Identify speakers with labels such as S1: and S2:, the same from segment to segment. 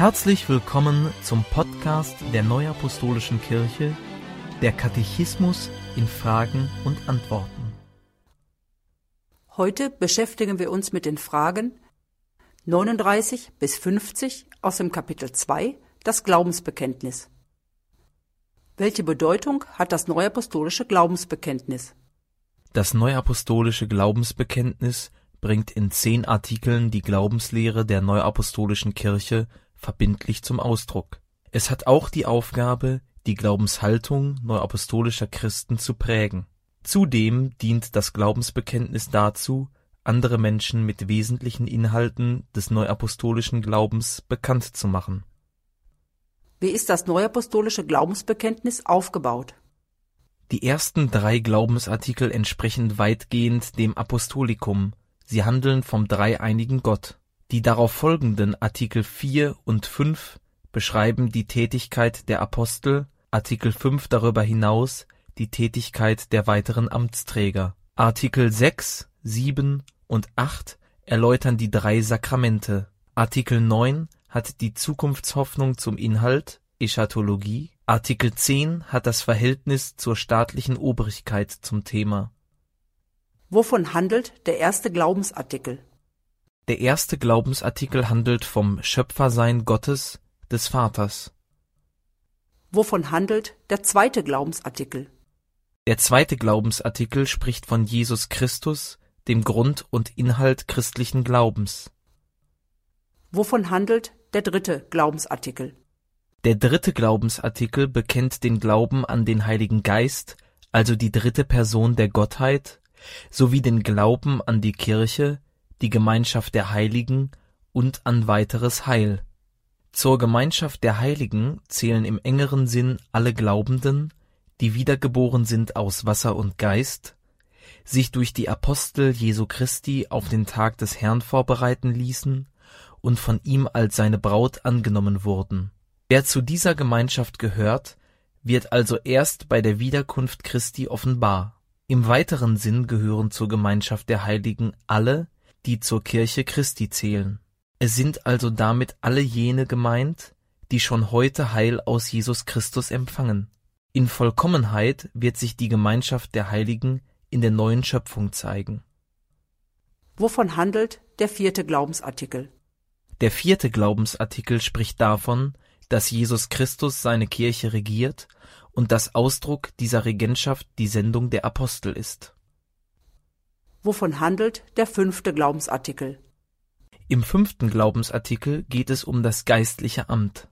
S1: Herzlich willkommen zum Podcast der Neuapostolischen Kirche, der Katechismus in Fragen und Antworten.
S2: Heute beschäftigen wir uns mit den Fragen 39 bis 50 aus dem Kapitel 2, das Glaubensbekenntnis. Welche Bedeutung hat das neuapostolische Glaubensbekenntnis?
S1: Das neuapostolische Glaubensbekenntnis bringt in zehn Artikeln die Glaubenslehre der Neuapostolischen Kirche verbindlich zum Ausdruck. Es hat auch die Aufgabe, die Glaubenshaltung neuapostolischer Christen zu prägen. Zudem dient das Glaubensbekenntnis dazu, andere Menschen mit wesentlichen Inhalten des neuapostolischen Glaubens bekannt zu machen.
S2: Wie ist das neuapostolische Glaubensbekenntnis aufgebaut?
S1: Die ersten drei Glaubensartikel entsprechen weitgehend dem Apostolikum, sie handeln vom dreieinigen Gott. Die darauf folgenden Artikel 4 und 5 beschreiben die Tätigkeit der Apostel, Artikel 5 darüber hinaus die Tätigkeit der weiteren Amtsträger. Artikel 6, 7 und 8 erläutern die drei Sakramente. Artikel 9 hat die Zukunftshoffnung zum Inhalt (Eschatologie), Artikel 10 hat das Verhältnis zur staatlichen Obrigkeit zum Thema.
S2: Wovon handelt der erste Glaubensartikel?
S1: Der erste Glaubensartikel handelt vom Schöpfersein Gottes, des Vaters.
S2: Wovon handelt der zweite Glaubensartikel?
S1: Der zweite Glaubensartikel spricht von Jesus Christus, dem Grund und Inhalt christlichen Glaubens.
S2: Wovon handelt der dritte Glaubensartikel?
S1: Der dritte Glaubensartikel bekennt den Glauben an den Heiligen Geist, also die dritte Person der Gottheit, sowie den Glauben an die Kirche, die Gemeinschaft der Heiligen und an weiteres Heil. Zur Gemeinschaft der Heiligen zählen im engeren Sinn alle Glaubenden, die wiedergeboren sind aus Wasser und Geist, sich durch die Apostel Jesu Christi auf den Tag des Herrn vorbereiten ließen und von ihm als seine Braut angenommen wurden. Wer zu dieser Gemeinschaft gehört, wird also erst bei der Wiederkunft Christi offenbar. Im weiteren Sinn gehören zur Gemeinschaft der Heiligen alle, die zur Kirche Christi zählen. Es sind also damit alle jene gemeint, die schon heute Heil aus Jesus Christus empfangen. In Vollkommenheit wird sich die Gemeinschaft der Heiligen in der neuen Schöpfung zeigen.
S2: Wovon handelt der vierte Glaubensartikel?
S1: Der vierte Glaubensartikel spricht davon, dass Jesus Christus seine Kirche regiert und dass Ausdruck dieser Regentschaft die Sendung der Apostel ist.
S2: Wovon handelt der fünfte Glaubensartikel?
S1: Im fünften Glaubensartikel geht es um das geistliche Amt.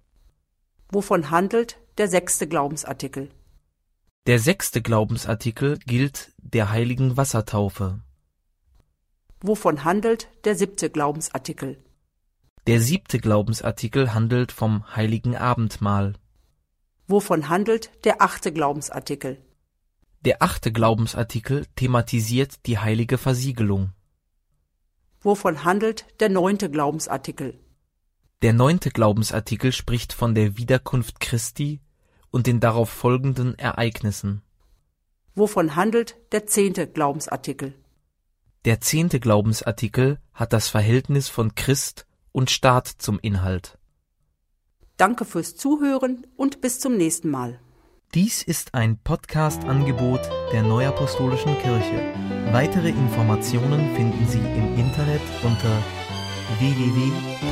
S2: Wovon handelt der sechste Glaubensartikel?
S1: Der sechste Glaubensartikel gilt der heiligen Wassertaufe.
S2: Wovon handelt der siebte Glaubensartikel?
S1: Der siebte Glaubensartikel handelt vom heiligen Abendmahl.
S2: Wovon handelt der achte Glaubensartikel?
S1: Der achte Glaubensartikel thematisiert die heilige Versiegelung.
S2: Wovon handelt der neunte Glaubensartikel?
S1: Der neunte Glaubensartikel spricht von der Wiederkunft Christi und den darauf folgenden Ereignissen.
S2: Wovon handelt der zehnte Glaubensartikel?
S1: Der zehnte Glaubensartikel hat das Verhältnis von Christ und Staat zum Inhalt.
S2: Danke fürs Zuhören und bis zum nächsten Mal.
S1: Dies ist ein Podcast-Angebot der Neuapostolischen Kirche. Weitere Informationen finden Sie im Internet unter www.nak.org.